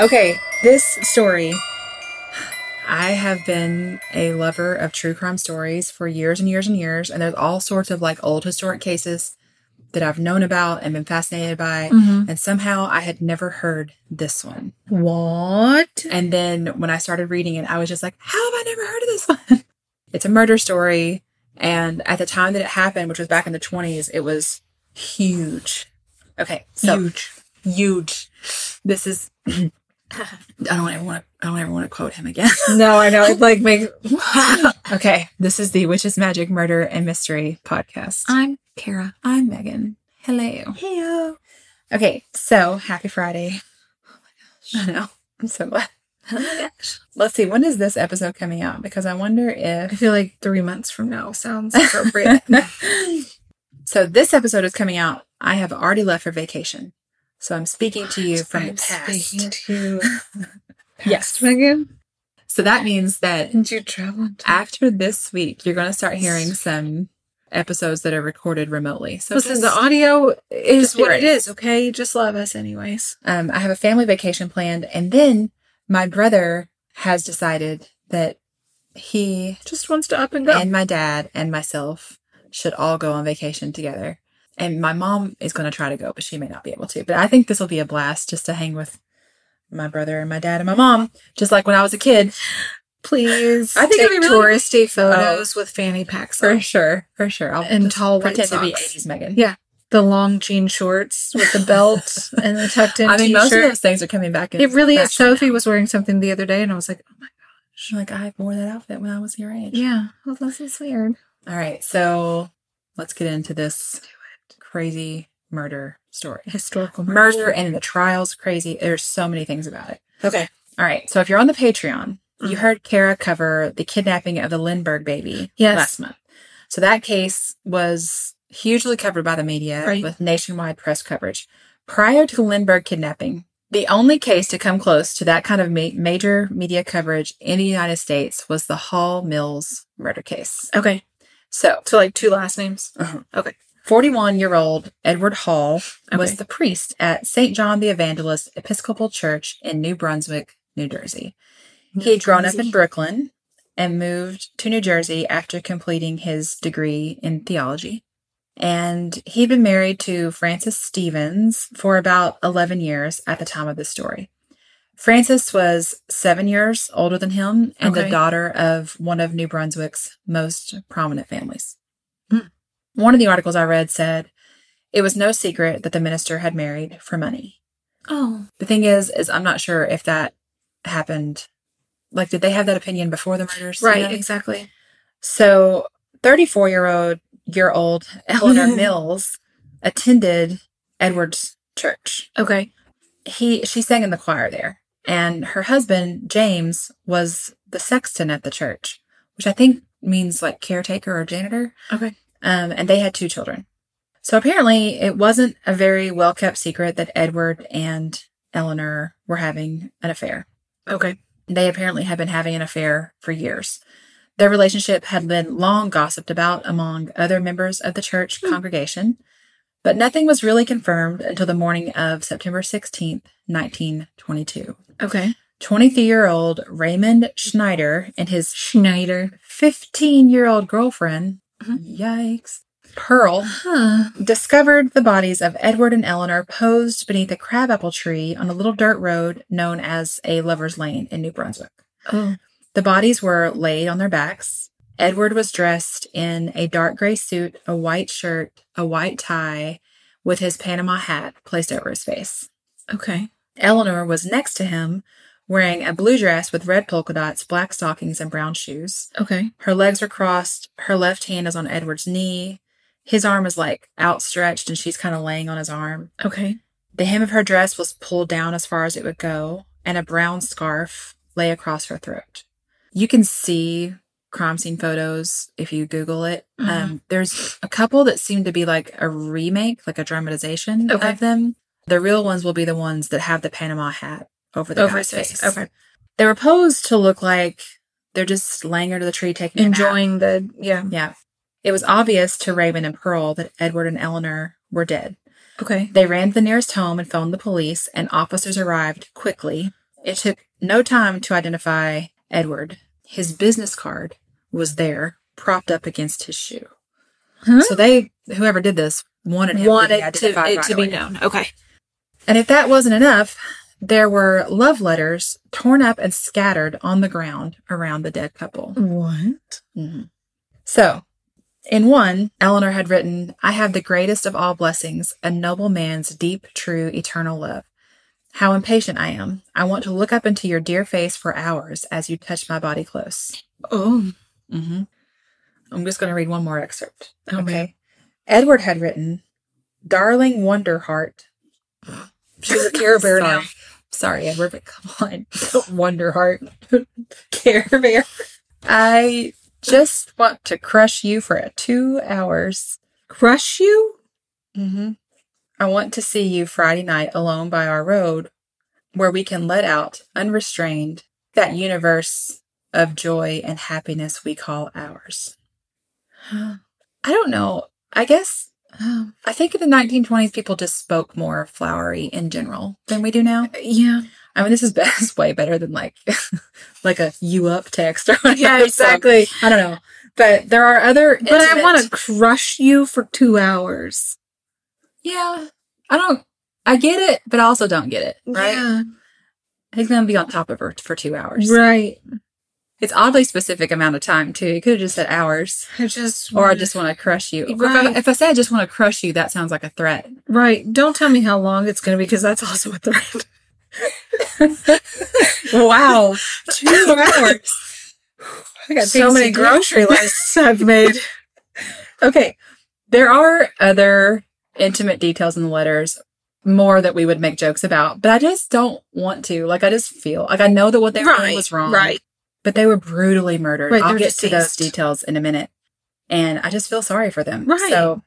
Okay, this story. I have been a lover of true crime stories for years and years and years, and there's all sorts of like old historic cases that I've known about and been fascinated by. Mm-hmm. And somehow I had never heard this one. What? And then when I started reading it, I was just like, how have I never heard of this one? it's a murder story. And at the time that it happened, which was back in the 20s, it was huge. Okay. So Huge. huge. This is, I don't ever want to, I don't ever want to quote him again. No, I know. It like makes. okay. This is the Witches, Magic, Murder, and Mystery podcast. I'm Kara. I'm Megan. Hello. Heyo. Okay. So happy Friday. Oh my gosh. I know. I'm so glad. Oh my gosh. Let's see. When is this episode coming out? Because I wonder if I feel like three months from now sounds appropriate. so this episode is coming out. I have already left for vacation. So I'm speaking to you from the I'm past. speaking to Yes. past Megan. So that means that you travel? after this week, you're going to start hearing some episodes that are recorded remotely. So Listen, the audio is what it is. Okay, just love us, anyways. um, I have a family vacation planned, and then my brother has decided that he Just wants to up and go. and my dad and myself should all go on vacation together. And my mom is going to try to go, but she may not be able to. But I think this will be a blast just to hang with my brother and my dad and my mom, just like when I was a kid. Please, I think take it'd be really- touristy photos oh. with fanny packs For sure, for sure. I'll And tall white pretend to be 80s Megan. Yeah. The long jean shorts with the belt and the tucked in I mean, most of those things are coming back. In It really is. Sophie was wearing something the other day, and I was like, "Oh my now. Like I wore that outfit when I was your age. yeah, well, this is weird." All right, so let's get into this crazy murder story. Historical Murder and the trial's crazy. There's so many things about it. Okay. All right, so if you're on the Patreon, you Mhm. heard Kara cover the kidnapping of the Lindbergh baby Yes. last month. So that case was hugely covered by the media Right. with nationwide press coverage. Prior to the Lindbergh kidnapping, the only case to come close to that kind of ma- major media coverage in the United States was the Hall Mills murder case. Okay. So, So like two last names. Uh-huh. Okay. 41 year old Edward Hall was the priest at St. John the Evangelist Episcopal Church in New Brunswick, New Jersey. He had grown up in Brooklyn and moved to New Jersey after completing his degree in theology. And he'd been married to Frances Stevens for about 11 years at the time of the story. Frances was seven years older than him and the daughter of one of New Brunswick's most prominent families. One of the articles I read said it was no secret that the minister had married for money. Oh. The thing is, is I'm not sure if that happened. Like, did they have that opinion before the murders? Right. You know? Exactly. So, 34 year old year old Eleanor Mills attended Edward's church. Okay. He she sang in the choir there, and her husband James was the sexton at the church, which I think means like caretaker or janitor. Okay. Um, and they had two children. So apparently, it wasn't a very well kept secret that Edward and Eleanor were having an affair. Okay. They apparently had been having an affair for years. Their relationship had been long gossiped about among other members of the church congregation, but nothing was really confirmed until the morning of September 16th, 1922. Okay. 23 year old Raymond Schneider and his Schneider. 15 year old girlfriend. Mm-hmm. yikes, Pearl, Huh. discovered the bodies of Edward and Eleanor posed beneath a crabapple tree on a little dirt road known as a lover's lane in New Brunswick. Oh. The bodies were laid on their backs. Edward was dressed in a dark gray suit, a white shirt, a white tie, with his Panama hat placed over his face. Okay. Eleanor was next to him, wearing a blue dress with red polka dots, black stockings, and brown shoes. Okay. Her legs are crossed. Her left hand is on Edward's knee. His arm is like outstretched, and she's kind of laying on his arm. Okay. The hem of her dress was pulled down as far as it would go, and a brown scarf lay across her throat. You can see crime scene photos if you Google it. Mhm. Um, there's a couple that seem to be like a remake, like a dramatization Okay. of them. The real ones will be the ones that have the Panama hat over the Over guy's his face. face. Okay. They were posed to look like they're just laying under the tree taking. Enjoying the yeah. Yeah. It was obvious to Raymond and Pearl that Edward and Eleanor were dead. Okay. They ran to the nearest home and phoned the police, and officers arrived quickly. It took no time to identify Edward. His business card was there, propped up against his shoe. Huh? So they, whoever did this, wanted him to Wanted to, identified it right to be known. Okay. And if that wasn't enough, there were love letters torn up and scattered on the ground around the dead couple. What? So, in one, Eleanor had written, I have the greatest of all blessings, a noble man's deep, true, eternal love. How impatient I am. I want to look up into your dear face for hours as you touch my body close. Oh. Mm-hmm. I'm just going to read one more excerpt. Okay. Edward had written, Darling Wonder Heart. She's a Care Bear now. Sorry, Edward, but come on. Wonder Heart. Care Bear. I just want to crush you for two hours. Crush you? Mm-hmm. I want to see you Friday night alone by our road where we can let out, unrestrained, that universe of joy and happiness we call ours. I don't know. I guess Um, I think in the 1920s people just spoke more flowery in general than we do now. yeah. I mean, this is, is way better than like like a you up text or whatever. Yeah, So, exactly. I don't know, but there are other. But I want to crush you for two hours. Yeah, I don't. I get it, but I also don't get it. Right? Yeah. He's gonna be on top of her for two hours. Right. It's oddly specific amount of time too. You could have just said hours, I just. or I just want to crush you. Or If, I, if I say I just want to crush you, that sounds like a threat. Right. Don't tell me how long it's going to be because that's also a threat. Wow, two hours. I got so many grocery lists I've made. Okay. There are other intimate details in the letters, more that we would make jokes about, but I just don't want to. Like, I just feel like I know that what they were doing Right. was wrong. Right. But they were brutally murdered. Right, I'll get to those details in a minute. And I just feel sorry for them. Right. So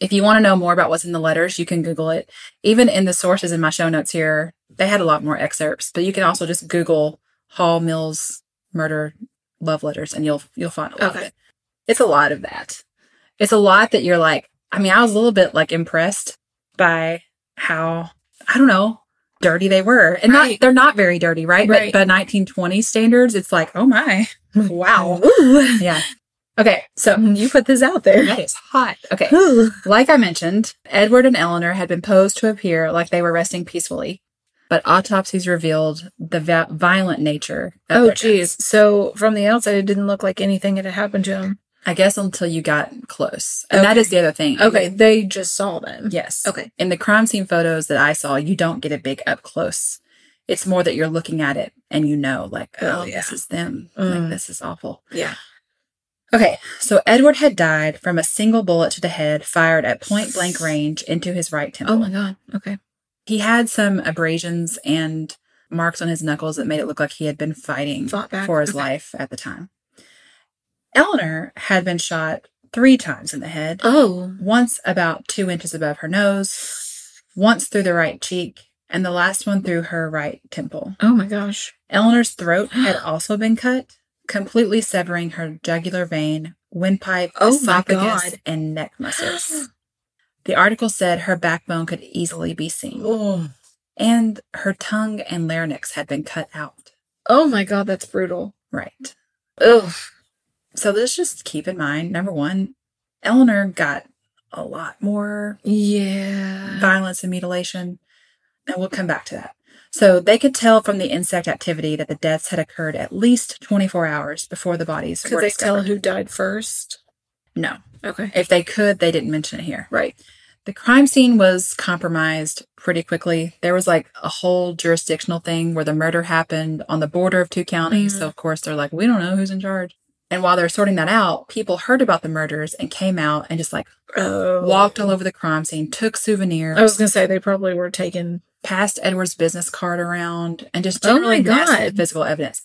if you want to know more about what's in the letters, you can Google it. Even in the sources in my show notes here, they had a lot more excerpts, but you can also just Google Hall Mills murder love letters and you'll you'll find a lot of it. It's a lot of that. It's a lot that you're like, I mean, I was a little bit like impressed by how I don't know, dirty they were. And Right. not they're not very dirty, right? Right. But by 1920 standards, it's like, oh my. Wow. Yeah. Okay, so You put this out there. that is hot. Okay. Like I mentioned, Edward and Eleanor had been posed to appear like they were resting peacefully, but autopsies revealed the va- violent nature of Oh, geez. deaths. So from the outside, it didn't look like anything had happened to him. I guess until you got close. And that Okay. is the other thing. Okay. They just saw them. Yes. Okay. In the crime scene photos that I saw, you don't get a big up close. It's more that you're looking at it and you know, like, oh, Oh, yeah. this is them. Mm. Like, this is awful. Yeah. Okay, so Edward had died from a single bullet to the head fired at point blank range into his right temple. Oh my God. Okay. He had some abrasions and marks on his knuckles that made it look like he had been fighting for his Okay. life at the time. Eleanor had been shot three times in the head, Oh. once about two inches above her nose, once through the right cheek, and the last one through her right temple. Oh my gosh. Eleanor's throat had also been cut, completely severing her jugular vein, windpipe, Oh esophagus, and neck muscles. The article said her backbone could easily be seen, Oh. and her tongue and larynx had been cut out. Oh my God. That's brutal. Right. Ugh. So let's just keep in mind number one, Eleanor got a lot more Yeah. violence and mutilation, and we'll come back to that. So they could tell from the insect activity that the deaths had occurred at least 24 hours before the bodies Could were they discovered. tell who died first? No. Okay. If they could, they didn't mention it here. Right. The crime scene was compromised pretty quickly. There was like a whole jurisdictional thing where the murder happened on the border of two counties. Mhm. So, of course, they're like, we don't know who's in charge. And while they're sorting that out, people heard about the murders and came out and just like Oh. walked all over the crime scene, took souvenirs, I was gonna say they probably were taken. passed Edward's business card around, and just Oh generally God. physical evidence.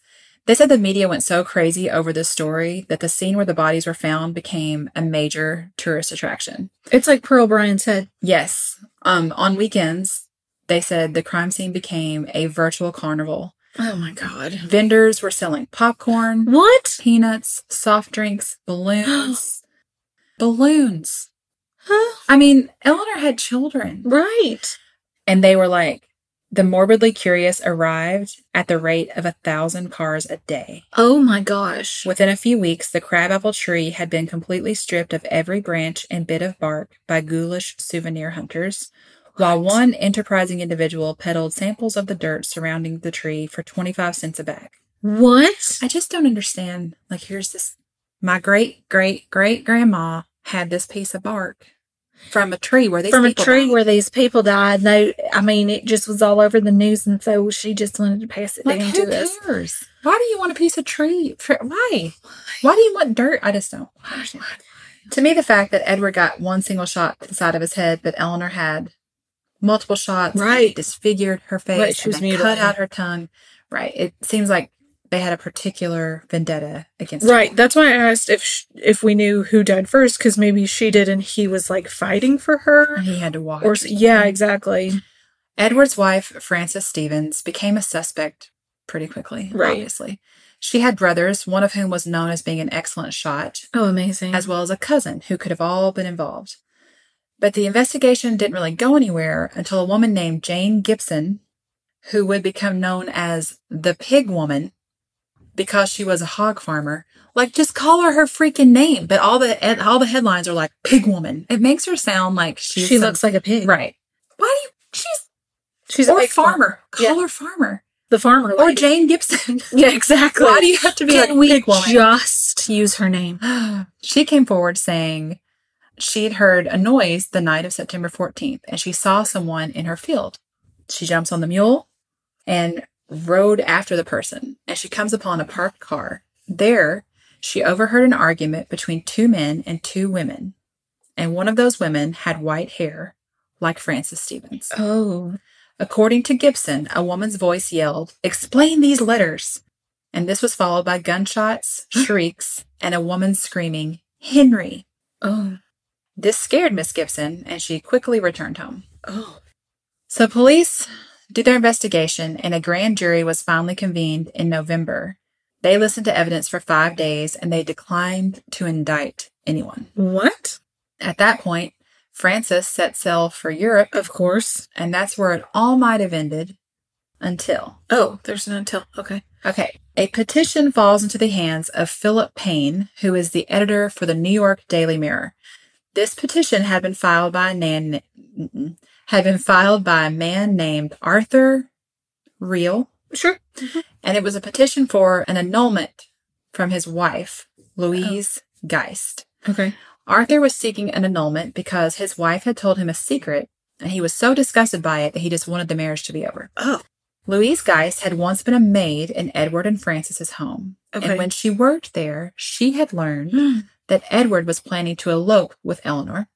They said the media went so crazy over this story that the scene where the bodies were found became a major tourist attraction. It's like Pearl Bryan's head. Yes. Um, on weekends, they said the crime scene became a virtual carnival. Oh my God. Vendors were selling popcorn, What? peanuts, soft drinks, balloons. balloons. Huh? I mean, Eleanor had children, Right. and they were like, The morbidly curious arrived at the rate of a thousand cars a day. Oh my gosh. Within a few weeks, the crabapple tree had been completely stripped of every branch and bit of bark by ghoulish souvenir hunters, while one enterprising individual peddled samples of the dirt surrounding the tree for 25 cents a bag. What? I just don't understand. Like, here's this my great great great grandma had this piece of bark from a tree where these From a people tree died. where these people died. No, I mean, it just was all over the news. And so she just wanted to pass it like down who to us. Why do you want a piece of tree? For, why? Why do you want dirt? I just don't understand. To me, the fact that Edward got one single shot to the side of his head, but Eleanor had multiple shots, Right. disfigured her face, Right, she was then cut out her tongue. Right. It seems like they had a particular vendetta against Right. her. That's why I asked if sh- if we knew who died first, because maybe she did, and he was like fighting for her. And he had to watch. Or yeah, mm-hmm. exactly. Edward's wife, Frances Stevens, became a suspect pretty quickly, Right. obviously. She had brothers, one of whom was known as being an excellent shot, Oh, amazing. as well as a cousin who could have all been involved. But the investigation didn't really go anywhere until a woman named Jane Gibson, who would become known as the Pig Woman because she was a hog farmer. Like, just call her her freaking name. But all the all the headlines are like Pig Woman. It makes her sound like she's she some- looks like a pig. right. Why do you? She's She's or a pig farmer. Call Yeah. her farmer The farmer. or. Jane Gibson. Yeah, exactly. Why do you have to be Can like we Pig Woman? just use her name? she came forward saying she'd heard a noise the night of September 14th and she saw someone in her field. She jumps on the mule and rode after the person and she comes upon a parked car. There, she overheard an argument between two men and two women. And one of those women had white hair, like Frances Stevens. Oh. According to Gibson, a woman's voice yelled, Explain these letters. And this was followed by gunshots, shrieks, and a woman screaming, Henry. Oh. This scared Miss Gibson, and she quickly returned home. Oh. So police did their investigation, and a grand jury was finally convened in November. They listened to evidence for five days, and they declined to indict anyone. What? At that point, Frances set sail for Europe, Of course. and that's where it all might have ended until Oh, there's an until. Okay. Okay. A petition falls into the hands of Philip Payne, who is the editor for the New York Daily Mirror. This petition had been filed by a man, had been filed by a man named Arthur Riehl, Sure. and it was a petition for an annulment from his wife, Louise Geist. Okay. Arthur was seeking an annulment because his wife had told him a secret, and he was so disgusted by it that he just wanted the marriage to be over. Oh. Louise Geist had once been a maid in Edward and Frances's home. Okay. And when she worked there, she had learned Hmm. That Edward was planning to elope with Eleanor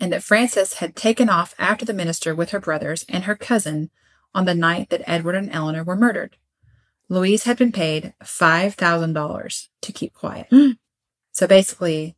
and that Frances had taken off after the minister with her brothers and her cousin on the night that Edward and Eleanor were murdered. Louise had been paid $5,000 to keep quiet. So basically,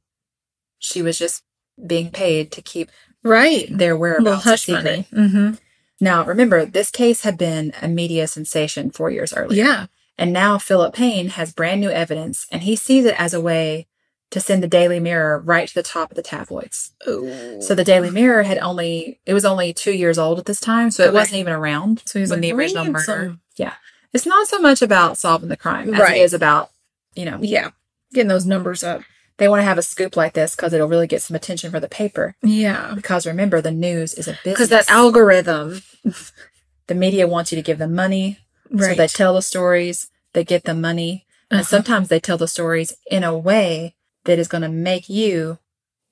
she was just being paid to keep Right. their whereabouts a secret. Mm-hmm. Now, remember, this case had been a media sensation four years earlier. Yeah. And now Philip Payne has brand new evidence, and he sees it as a way to send the Daily Mirror right to the top of the tabloids. Oh. So the Daily Mirror had only, it was only two years old at this time, so it Okay. wasn't even around So he's when like, the original murder. some." Yeah. It's not so much about solving the crime as Right. it is about, you know, yeah. Getting those numbers up. they want to have a scoop like this because it'll really get some attention for the paper. Yeah. Because remember, the news is a business. Because that algorithm. the media wants you to give them money. So Right. they tell the stories, they get the money, and Uh-huh. sometimes they tell the stories in a way that is going to make you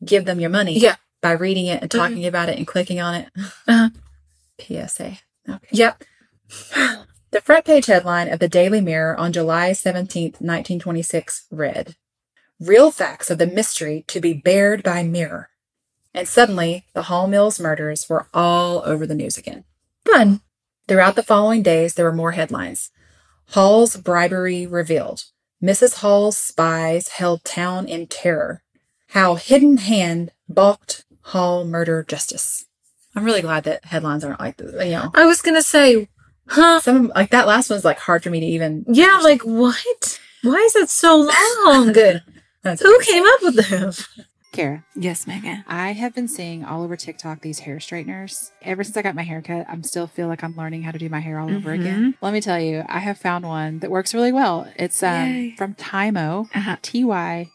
give them your money Yeah. by reading it and talking about it and clicking on it. Uh-huh. PSA. Okay. Yep. The front page headline of the Daily Mirror on July 17th, 1926 read, Real facts of the mystery to be bared by Mirror. And suddenly, the Hall Mills murders were all over the news again. Fun. Throughout the following days, there were more headlines. Hall's bribery revealed. Mrs. Hall's spies held town in terror. How Hidden Hand balked Hall murder justice. I'm really glad that headlines aren't like this. You know, I was going to say, huh? some like that last one's like hard for me to even. Yeah, like what? Why is it so long? Good. That's Who came up with this? Kara, Yes, Megan. I have been seeing all over TikTok these hair straighteners. Ever since I got my haircut, I'm still feel like I'm learning how to do my hair all over Mhm. again. Let me tell you, I have found one that works really well. It's um, from Tymo, Uh-huh. T Y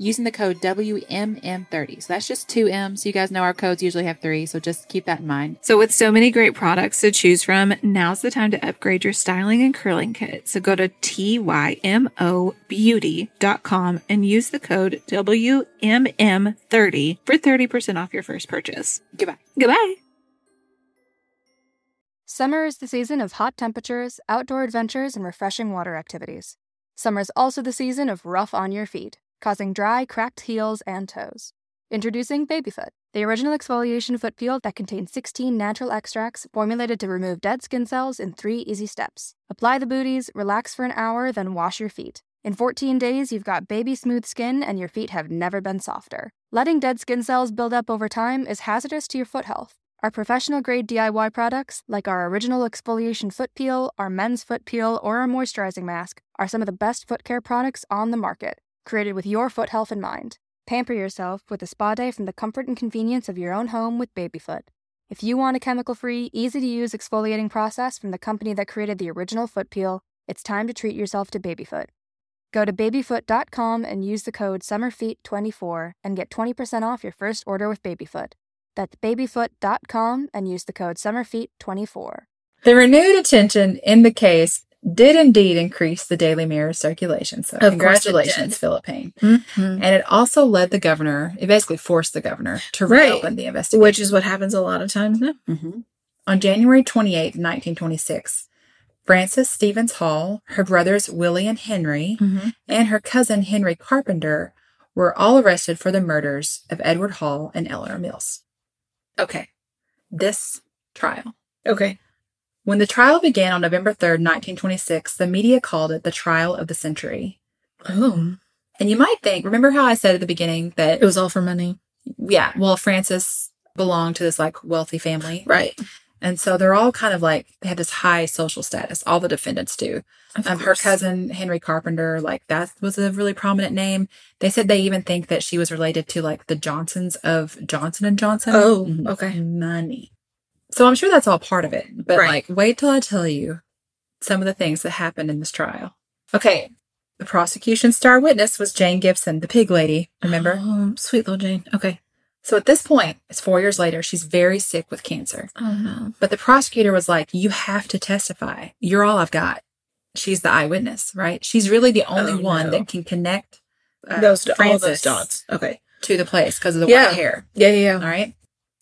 using the code WMM30. So that's just two M's. You guys know our codes usually have three, so just keep that in mind. So, with so many great products to choose from, now's the time to upgrade your styling and curling kit. So, go to TYMOBeauty.com and use the code WMM30 for 30% off your first purchase. Goodbye. Goodbye. Summer is the season of hot temperatures, outdoor adventures, and refreshing water activities. Summer is also the season of rough on your feet, causing dry, cracked heels and toes. Introducing Babyfoot, the original exfoliation foot peel that contains 16 natural extracts formulated to remove dead skin cells in three easy steps. Apply the booties, relax for an hour, then wash your feet. In 14 days, you've got baby smooth skin and your feet have never been softer. Letting dead skin cells build up over time is hazardous to your foot health. Our professional grade DIY products, like our original exfoliation foot peel, our men's foot peel, or our moisturizing mask, are some of the best foot care products on the market, created with your foot health in mind. Pamper yourself with a spa day from the comfort and convenience of your own home with Babyfoot. If you want a chemical free, easy to use exfoliating process from the company that created the original foot peel, it's time to treat yourself to Babyfoot. Go to babyfoot.com and use the code SUMMERFEET24 and get 20% off your first order with Babyfoot. That's babyfoot.com and use the code SUMMERFEET24. The renewed attention in the case did indeed increase the Daily Mirror circulation. So, it congratulations. Philip Payne. Mm-hmm. And it also led the governor, it basically forced the governor to Right. reopen the investigation. Which is what happens a lot of times now. Mhm. On January 28, 1926, Frances Stevens Hall, her brothers Willie and Henry, Mm-hmm. and her cousin Henry Carpenter were all arrested for the murders of Edward Hall and Eleanor Mills. Okay, this trial. Okay. When the trial began on November 3rd, 1926, the media called it the trial of the century. Oh. And you might think, remember how I said at the beginning that, It was all for money. yeah, well, Frances belonged to this like wealthy family. Right. And so they're all kind of like, they have this high social status. All the defendants do. Um, her cousin, Henry Carpenter, like that was a really prominent name. They said they even think that she was related to like the Johnsons of Johnson and Johnson. Oh, okay. Money. So I'm sure that's all part of it. But Right. like, wait till I tell you some of the things that happened in this trial. Okay. The prosecution's star witness was Jane Gibson, the pig lady. Remember? Oh, sweet little Jane. Okay. So at this point, it's four years later. She's very sick with cancer. Oh no. But the prosecutor was like, You have to testify. You're all I've got. She's the eyewitness, right? She's really the only Oh, one no. that can connect uh, those all those dots. Okay. to the place because of the Yeah. white hair. Yeah, yeah, yeah, All right.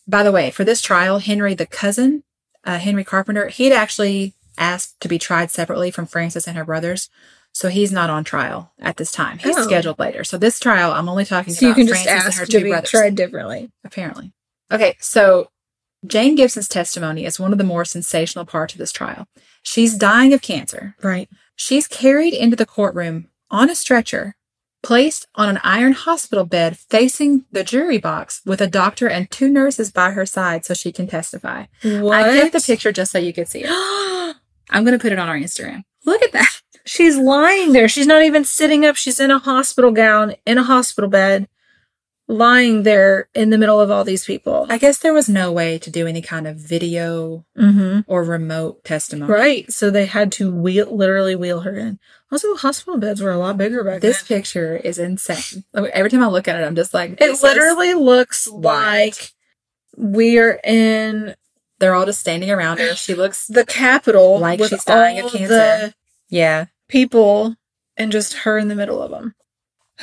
By the way, for this trial, Henry, the cousin, uh, Henry Carpenter, he'd actually asked to be tried separately from Frances and her brothers. So he's not on trial at this time. He's Oh. scheduled later. So this trial, I'm only talking So you about can just Frances and ask her to be brothers. tried differently. Apparently. Okay, so Jane Gibson's testimony is one of the more sensational parts of this trial. She's dying of cancer. Right. She's carried into the courtroom on a stretcher, placed on an iron hospital bed facing the jury box with a doctor and two nurses by her side so she can testify. What? I took the picture just so you could see it. I'm going to put it on our Instagram. Look at that. She's lying there. She's not even sitting up. She's in a hospital gown, in a hospital bed, lying there in the middle of all these people. I guess there was no way to do any kind of video mm-hmm. or remote testimony. Right. So they had to wheel, literally wheel her in. Also, hospital beds were a lot bigger back This then. This picture is insane. Every time I look at it, I'm just like, It literally looks like we're in they're all just standing around her. She looks, the capital Like she's dying of cancer. yeah. people and just her in the middle of them.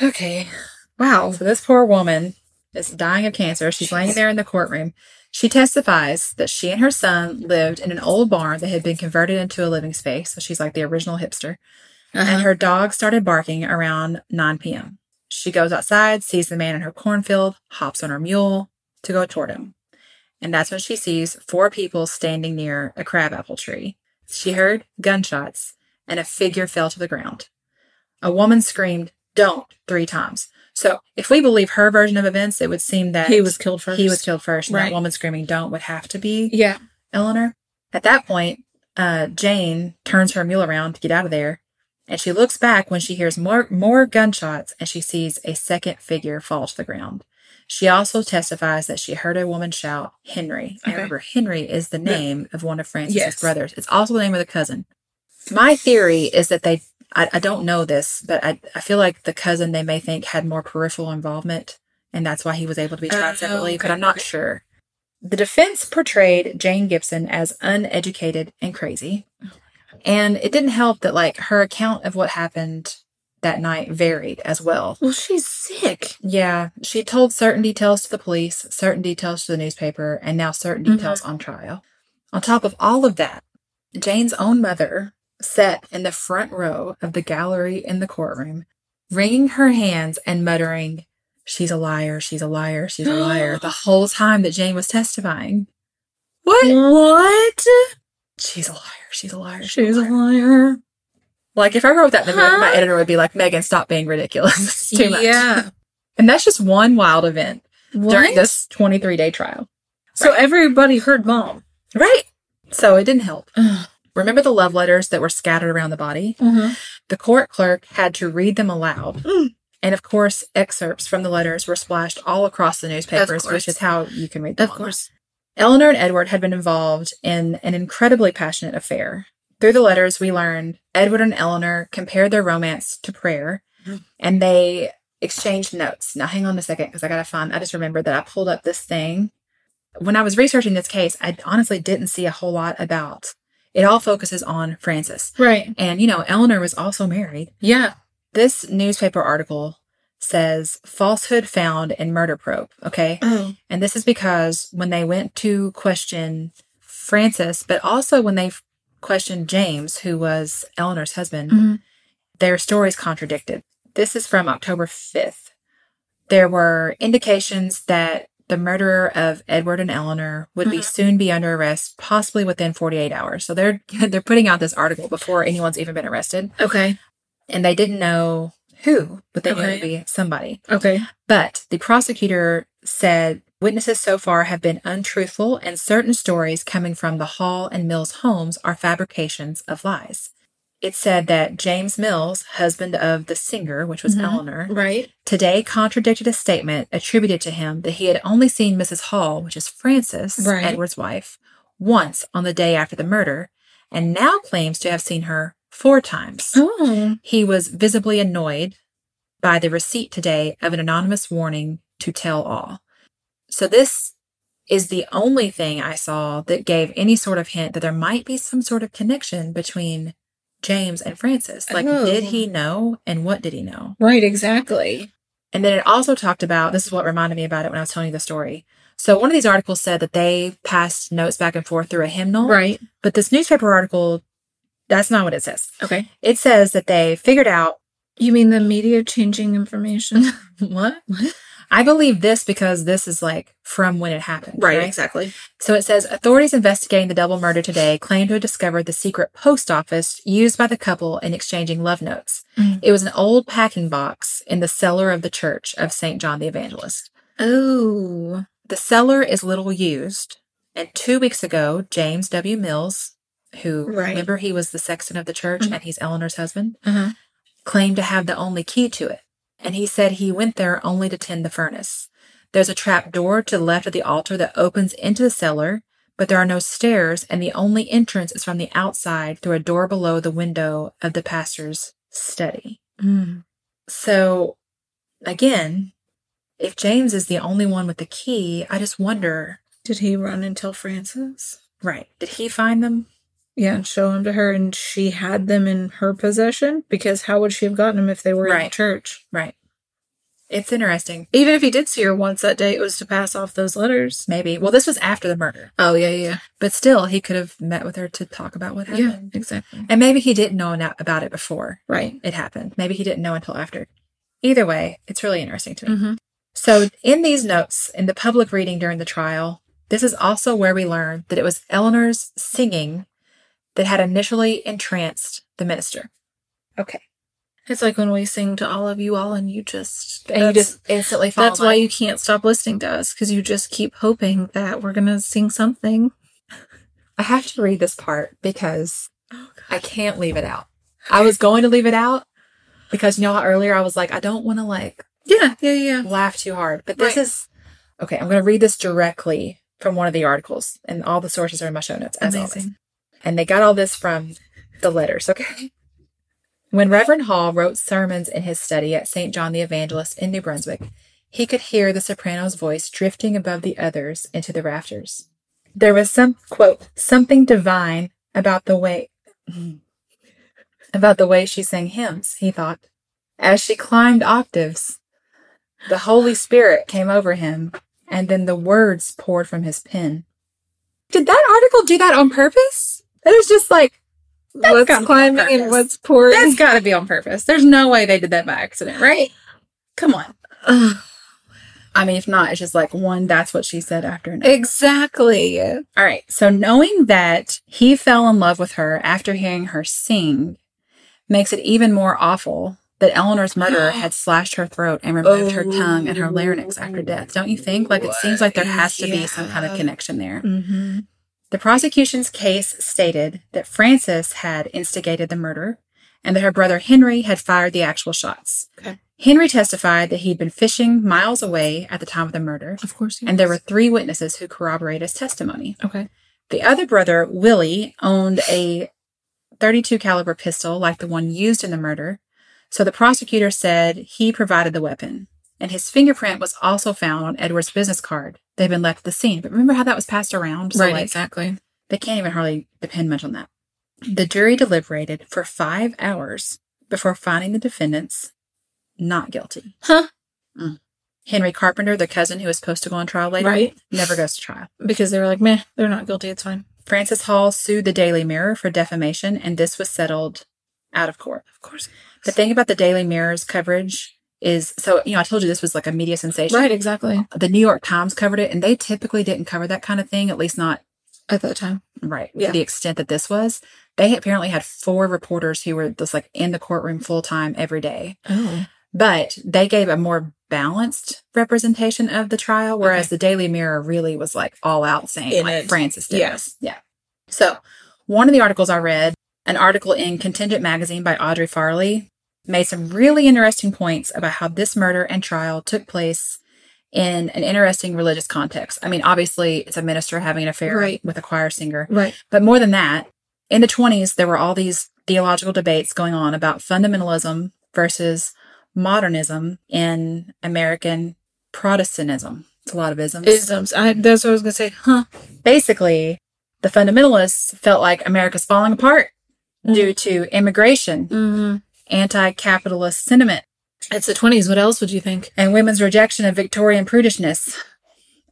Okay. Wow. So this poor woman is dying of cancer. She's laying there in the courtroom. She testifies that she and her son lived in an old barn that had been converted into a living space. So she's like the original hipster. And Uh-huh. her dog started barking around 9 p.m. She goes outside, sees the man in her cornfield, hops on her mule to go toward him. And that's when she sees four people standing near a crabapple tree. She heard gunshots and a figure fell to the ground. A woman screamed, Don't, three times. So if we believe her version of events, it would seem that he was killed first. he was killed first. And Right. that woman screaming, Don't would have to be Yeah. Eleanor. At that point, uh, Jane turns her mule around to get out of there, and she looks back when she hears more more gunshots and she sees a second figure fall to the ground. She also testifies that she heard a woman shout, Henry. And remember, Henry is the name of one of Frances's Yes. brothers. It's also the name of the cousin. My theory is that they, I, I don't know this, but I, I feel like the cousin they may think had more peripheral involvement, and that's why he was able to be tried Oh, separately, but I'm not sure. The defense portrayed Jane Gibson as uneducated and crazy. And it didn't help that, like, her account of what happened that night varied as well. Well, she's sick. Yeah, she told certain details to the police, certain details to the newspaper, and now certain mm-hmm. details on trial. On top of all of that, Jane's own mother sat in the front row of the gallery in the courtroom, wringing her hands and muttering, She's a liar, she's a liar, she's a liar, the whole time that Jane was testifying. What? What? She's a liar, she's a liar, She's a liar. Like, if I wrote that in the book, my editor would be like, Megan, stop being ridiculous. It's too much. Yeah. And that's just one wild event during this 23 day trial. So everybody heard mom. Right. So it didn't help. Remember the love letters that were scattered around the body? Mm-hmm. The court clerk had to read them aloud. Mm. And of course, excerpts from the letters were splashed all across the newspapers, which is how you can read them. Of online. course. Eleanor and Edward had been involved in an incredibly passionate affair. Through the letters, we learned Edward and Eleanor compared their romance to prayer Mhm. and they exchanged notes. Now, hang on a second because I got to find, I just remembered that I pulled up this thing. When I was researching this case, I honestly didn't see a whole lot about it, all focuses on Frances. Right. And, you know, Eleanor was also married. Yeah. This newspaper article says falsehood found in murder probe. Okay. Oh. And this is because when they went to question Frances, but also when they questioned James, who was Eleanor's husband, Mhm. their stories contradicted. This is from October 5th. There were indications that the murderer of Edward and Eleanor would be Mhm. soon be under arrest, possibly within 48 hours. So they're they're putting out this article before anyone's even been arrested, Okay. and they didn't know who, but they knew it would be somebody. Okay. But the prosecutor said witnesses so far have been untruthful and certain stories coming from the Hall and Mills homes are fabrications of lies. It said that James Mills, husband of the singer, which was Mhm. Eleanor, Right. today contradicted a statement attributed to him that he had only seen Mrs. Hall, which is Frances, Right. Edward's wife, once on the day after the murder, and now claims to have seen her four times. Oh. He was visibly annoyed by the receipt today of an anonymous warning to tell all. So, this is the only thing I saw that gave any sort of hint that there might be some sort of connection between James and Frances. Like, Oh. did he know and what did he know? Right. Exactly. And then it also talked about this is what reminded me about it when I was telling you the story. So, one of these articles said that they passed notes back and forth through a hymnal. Right. But this newspaper article, that's not what it says. Okay. It says that they figured out You mean the media changing information? What? I believe this because this is like from when it happened. Right, exactly. So it says authorities investigating the double murder today claim to have discovered the secret post office used by the couple in exchanging love notes. Mm. It was an old packing box in the cellar of the church of St. John the Evangelist. Oh. The cellar is little used. And two weeks ago, James W. Mills, who Right. remember he was the sexton of the church Mhm. and he's Eleanor's husband, Uh-huh. claimed to have the only key to it. And he said he went there only to tend the furnace. There's a trap door to the left of the altar that opens into the cellar, but there are no stairs, and the only entrance is from the outside through a door below the window of the pastor's study. Mm. So, again, if James is the only one with the key, I just wonder Did he run and tell Frances? right, did he find them? Yeah, and show them to her, and she had them in her possession because how would she have gotten them if they were in the church? Right. It's interesting. Even if he did see her once that day, it was to pass off those letters. Maybe. Well, this was after the murder, Oh yeah, yeah, but still, he could have met with her to talk about what happened. yeah, exactly. And maybe he didn't know about it before Right. it happened. Maybe he didn't know until after. Either way, it's really interesting to me. Mm-hmm. So, in these notes, in the public reading during the trial, this is also where we learn that it was Eleanor's singing that had initially entranced the minister. Okay. It's like when we sing to all of you all, and you just And you just instantly that's why you can't stop listening to us because you just keep hoping that we're gonna sing something. I have to read this part because oh, I can't leave it out. I was going to leave it out because you know how earlier I was like, I don't want to like Yeah, yeah, yeah. laugh too hard. But this Right. is okay. I'm going to read this directly from one of the articles, and all the sources are in my show notes. As always. And they got all this from the letters. Okay. When Reverend Hall wrote sermons in his study at St. John the Evangelist in New Brunswick, he could hear the soprano's voice drifting above the others into the rafters. There was some quote something divine about the way about the way she sang hymns, he thought. As she climbed octaves, the Holy Spirit came over him, and then the words poured from his pen. Did that article do that on purpose? It was just like, That's what's gotta be on climbing and what's pouring? that's got to be on purpose. There's no way they did that by accident, right? Come on. I mean, if not, it's just like one, that's what she said after another. exactly. All right. So knowing that he fell in love with her after hearing her sing makes it even more awful that Eleanor's murderer had slashed her throat and removed her tongue and her larynx after death. Don't you think? Like it seems like there has to be some kind of connection there. Mm-hmm. The prosecution's case stated that Frances had instigated the murder and that her brother Henry had fired the actual shots. Okay. Henry testified that he'd been fishing miles away at the time of the murder, Of course. and there were three witnesses who corroborate his testimony. okay. The other brother, Willie, owned a 32 caliber pistol like the one used in the murder. So the prosecutor said he provided the weapon. And his fingerprint was also found on Edward's business card. They'd been left the scene. But remember how that was passed around? So, right. like, exactly. they can't even hardly depend much on that. The jury deliberated for five hours before finding the defendants not guilty. Huh? Mm. Henry Carpenter, the cousin who was supposed to go on trial later, Right. never goes to trial. Because they were like, meh, they're not guilty. It's fine. Frances Hall sued the Daily Mirror for defamation, and this was settled out of court. Of course. The thing about the Daily Mirror's coverage is so, you know, I told you this was like a media sensation. Right. Exactly. The New York Times covered it, and they typically didn't cover that kind of thing, at least not At that time. right Yeah. the extent that this was. They apparently had four reporters who were just like in the courtroom full time every day, Oh. but they gave a more balanced representation of the trial, whereas Okay. the Daily Mirror really was like all out saying In like it. Frances did. Yes. Yeah. So one of the articles I read, an article in Contingent Magazine by Audrey Farley, made some really interesting points about how this murder and trial took place in an interesting religious context. I mean, obviously, it's a minister having an affair Right. with a choir singer. Right. But more than that, in the 20s, there were all these theological debates going on about fundamentalism versus modernism in American Protestantism. It's a lot of isms. Isms. I, that's what I was going to say. Huh. Basically, the fundamentalists felt like America's falling apart due to immigration, Mm-hmm. Anti capitalist sentiment, It's the 20s. What else would you think? and women's rejection of Victorian prudishness,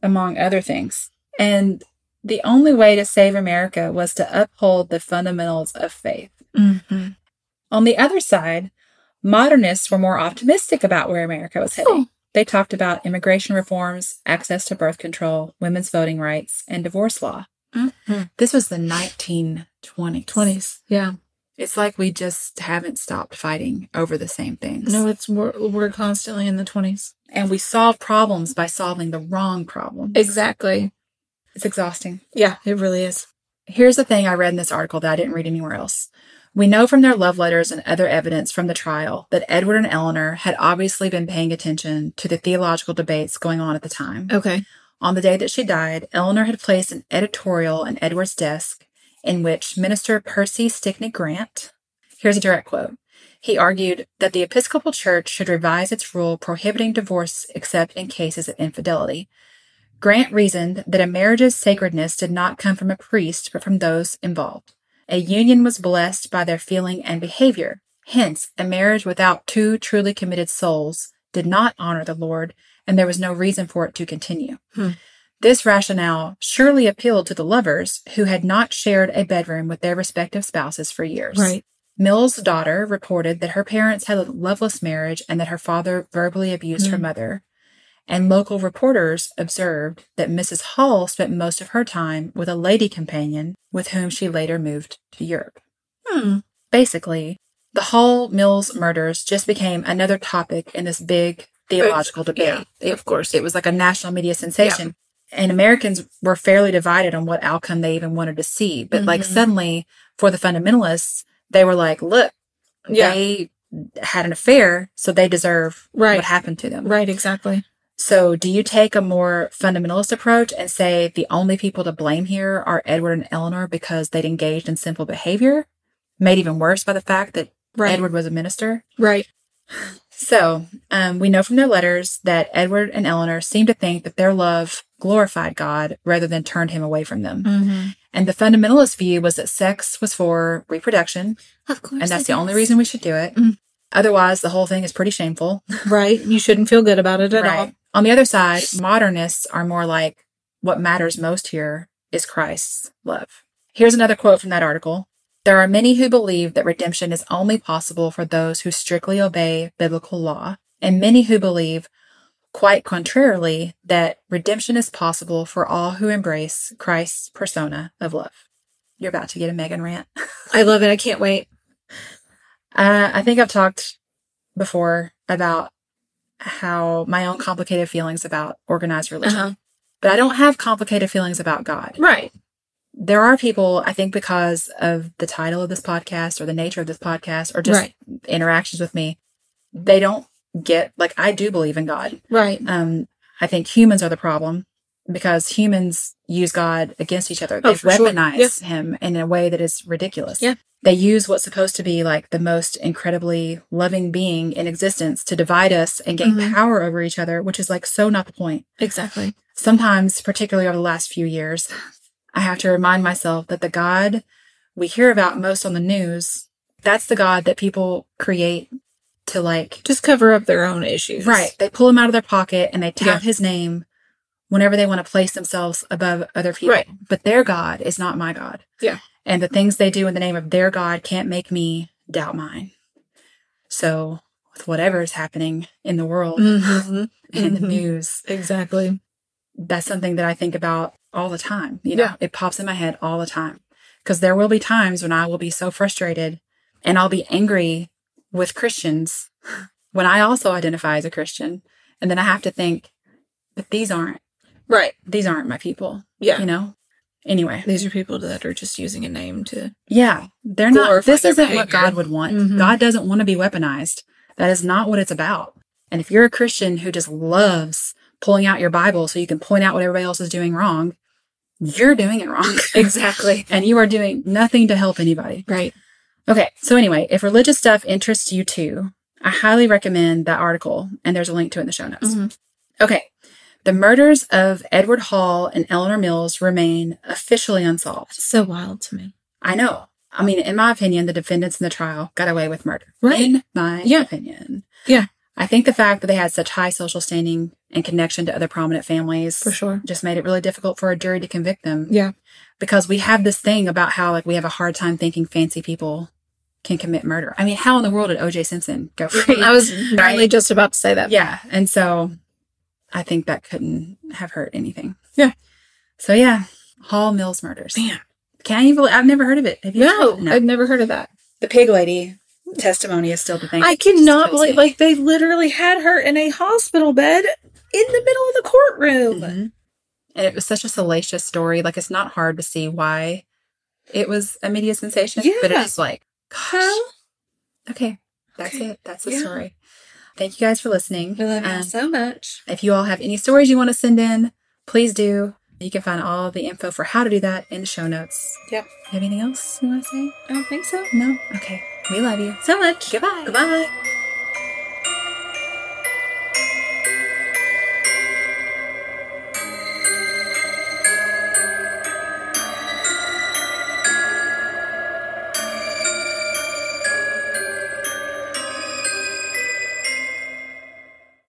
among other things. And the only way to save America was to uphold the fundamentals of faith. Mm-hmm. On the other side, modernists were more optimistic about where America was heading. Oh, They talked about immigration reforms, access to birth control, women's voting rights, and divorce law. Mm-hmm. This was the 1920s. 20s. Yeah. It's like we just haven't stopped fighting over the same things. No, it's we're, we're constantly in the 20s. And we solve problems by solving the wrong problems. Exactly. It's exhausting. Yeah, it really is. Here's the thing I read in this article that I didn't read anywhere else. We know from their love letters and other evidence from the trial that Edward and Eleanor had obviously been paying attention to the theological debates going on at the time. Okay. On the day that she died, Eleanor had placed an editorial in Edward's desk in which Minister Percy Stickney Grant, here's a direct quote. He argued that the Episcopal Church should revise its rule prohibiting divorce except in cases of infidelity. Grant reasoned that a marriage's sacredness did not come from a priest, but from those involved. A union was blessed by their feeling and behavior. Hence, a marriage without two truly committed souls did not honor the Lord, and there was no reason for it to continue. Hmm. This rationale surely appealed to the lovers who had not shared a bedroom with their respective spouses for years. Right. Mills' daughter reported that her parents had a loveless marriage and that her father verbally abused her Mm. mother. And local reporters observed that Mrs. Hall spent most of her time with a lady companion with whom she later moved to Europe. Hmm. Basically, the Hall Mills murders just became another topic in this big theological debate. Yeah, of course. It was like a national media sensation. And Americans were fairly divided on what outcome they even wanted to see. But like Mhm. suddenly for the fundamentalists, they were like, look, Yeah. they had an affair, so they deserve Right. what happened to them. Right, exactly. So do you take a more fundamentalist approach and say the only people to blame here are Edward and Eleanor because they'd engaged in sinful behavior? Made even worse by the fact that Right. Edward was a minister? Right. So, um, we know from their letters that Edward and Eleanor seem to think that their love glorified God rather than turned him away from them. Mm-hmm. And the fundamentalist view was that sex was for reproduction, Of course. and that's the only reason we should do it. Mm. Otherwise, the whole thing is pretty shameful. Right. You shouldn't feel good about it at all. On the other side, modernists are more like what matters most here is Christ's love. Here's another quote from that article. There are many who believe that redemption is only possible for those who strictly obey biblical law, and many who believe, quite contrarily, that redemption is possible for all who embrace Christ's persona of love. You're about to get a Megan rant. I love it. I can't wait. Uh, I think I've talked before about how my own complicated feelings about organized religion. Uh-huh. But I don't have complicated feelings about God. Right. There are people, I think, because of the title of this podcast or the nature of this podcast or just Right. interactions with me, they don't get, like, I do believe in God. Right. Um, I think humans are the problem because humans use God against each other. Oh, They for sure. weaponize him in a way that is ridiculous. Yeah. They use what's supposed to be like the most incredibly loving being in existence to divide us and gain Mhm. power over each other, which is like so not the point. Exactly. Sometimes, particularly over the last few years, I have to remind myself that the God we hear about most on the news, that's the God that people create to like Just cover up their own issues. Right. They pull him out of their pocket and they tout Yeah. his name whenever they want to place themselves above other people. Right. But their God is not my God. Yeah. And the things they do in the name of their God can't make me doubt mine. So, with whatever is happening in the world Mhm. and the Mhm. news, Exactly. that's something that I think about all the time. You know, Yeah. it pops in my head all the time. Because there will be times when I will be so frustrated and I'll be angry with Christians when I also identify as a Christian. And then I have to think, but these aren't, Right. these aren't my people, Yeah. you know? Anyway, These are people that are just using a name to. yeah, they're not, this isn't what. God would want. Mhm. God doesn't want to be weaponized. That is not what it's about. And if you're a Christian who just loves pulling out your Bible so you can point out what everybody else is doing wrong, you're doing it wrong. Exactly. and you are doing nothing to help anybody. Right. Okay, so anyway, if religious stuff interests you too, I highly recommend that article, and there's a link to it in the show notes. Mhm. Okay, the murders of Edward Hall and Eleanor Mills remain officially unsolved. So wild to me. I know. I mean, in my opinion, the defendants in the trial got away with murder. Right. In my Yeah. opinion. Yeah. I think the fact that they had such high social standing and connection to other prominent families For sure. just made it really difficult for a jury to convict them Yeah. because we have this thing about how like we have a hard time thinking fancy people can commit murder. I mean, how in the world did OJ Simpson go free? I was literally just about to say that. yeah, and so I think that couldn't have hurt anything. Yeah. So yeah, Hall Mills murders. Man. Can you believe? I've never heard of it. Have you? No, of? I've never heard of that. The pig lady testimony is still the thing. I cannot believe, me. like, they literally had her in a hospital bed in the middle of the courtroom. Mhm. And it was such a salacious story. Like it's not hard to see why it was a media sensation. But Yeah. it's like, gosh. Okay. That's Okay. it. That's the Yeah. story. Thank you guys for listening. We love you um, so much. If you all have any stories you want to send in, please do. You can find all the info for how to do that in the show notes. Yep. You have anything else you want to say? I don't think so. No? Okay. We love you. So much. Goodbye. Goodbye.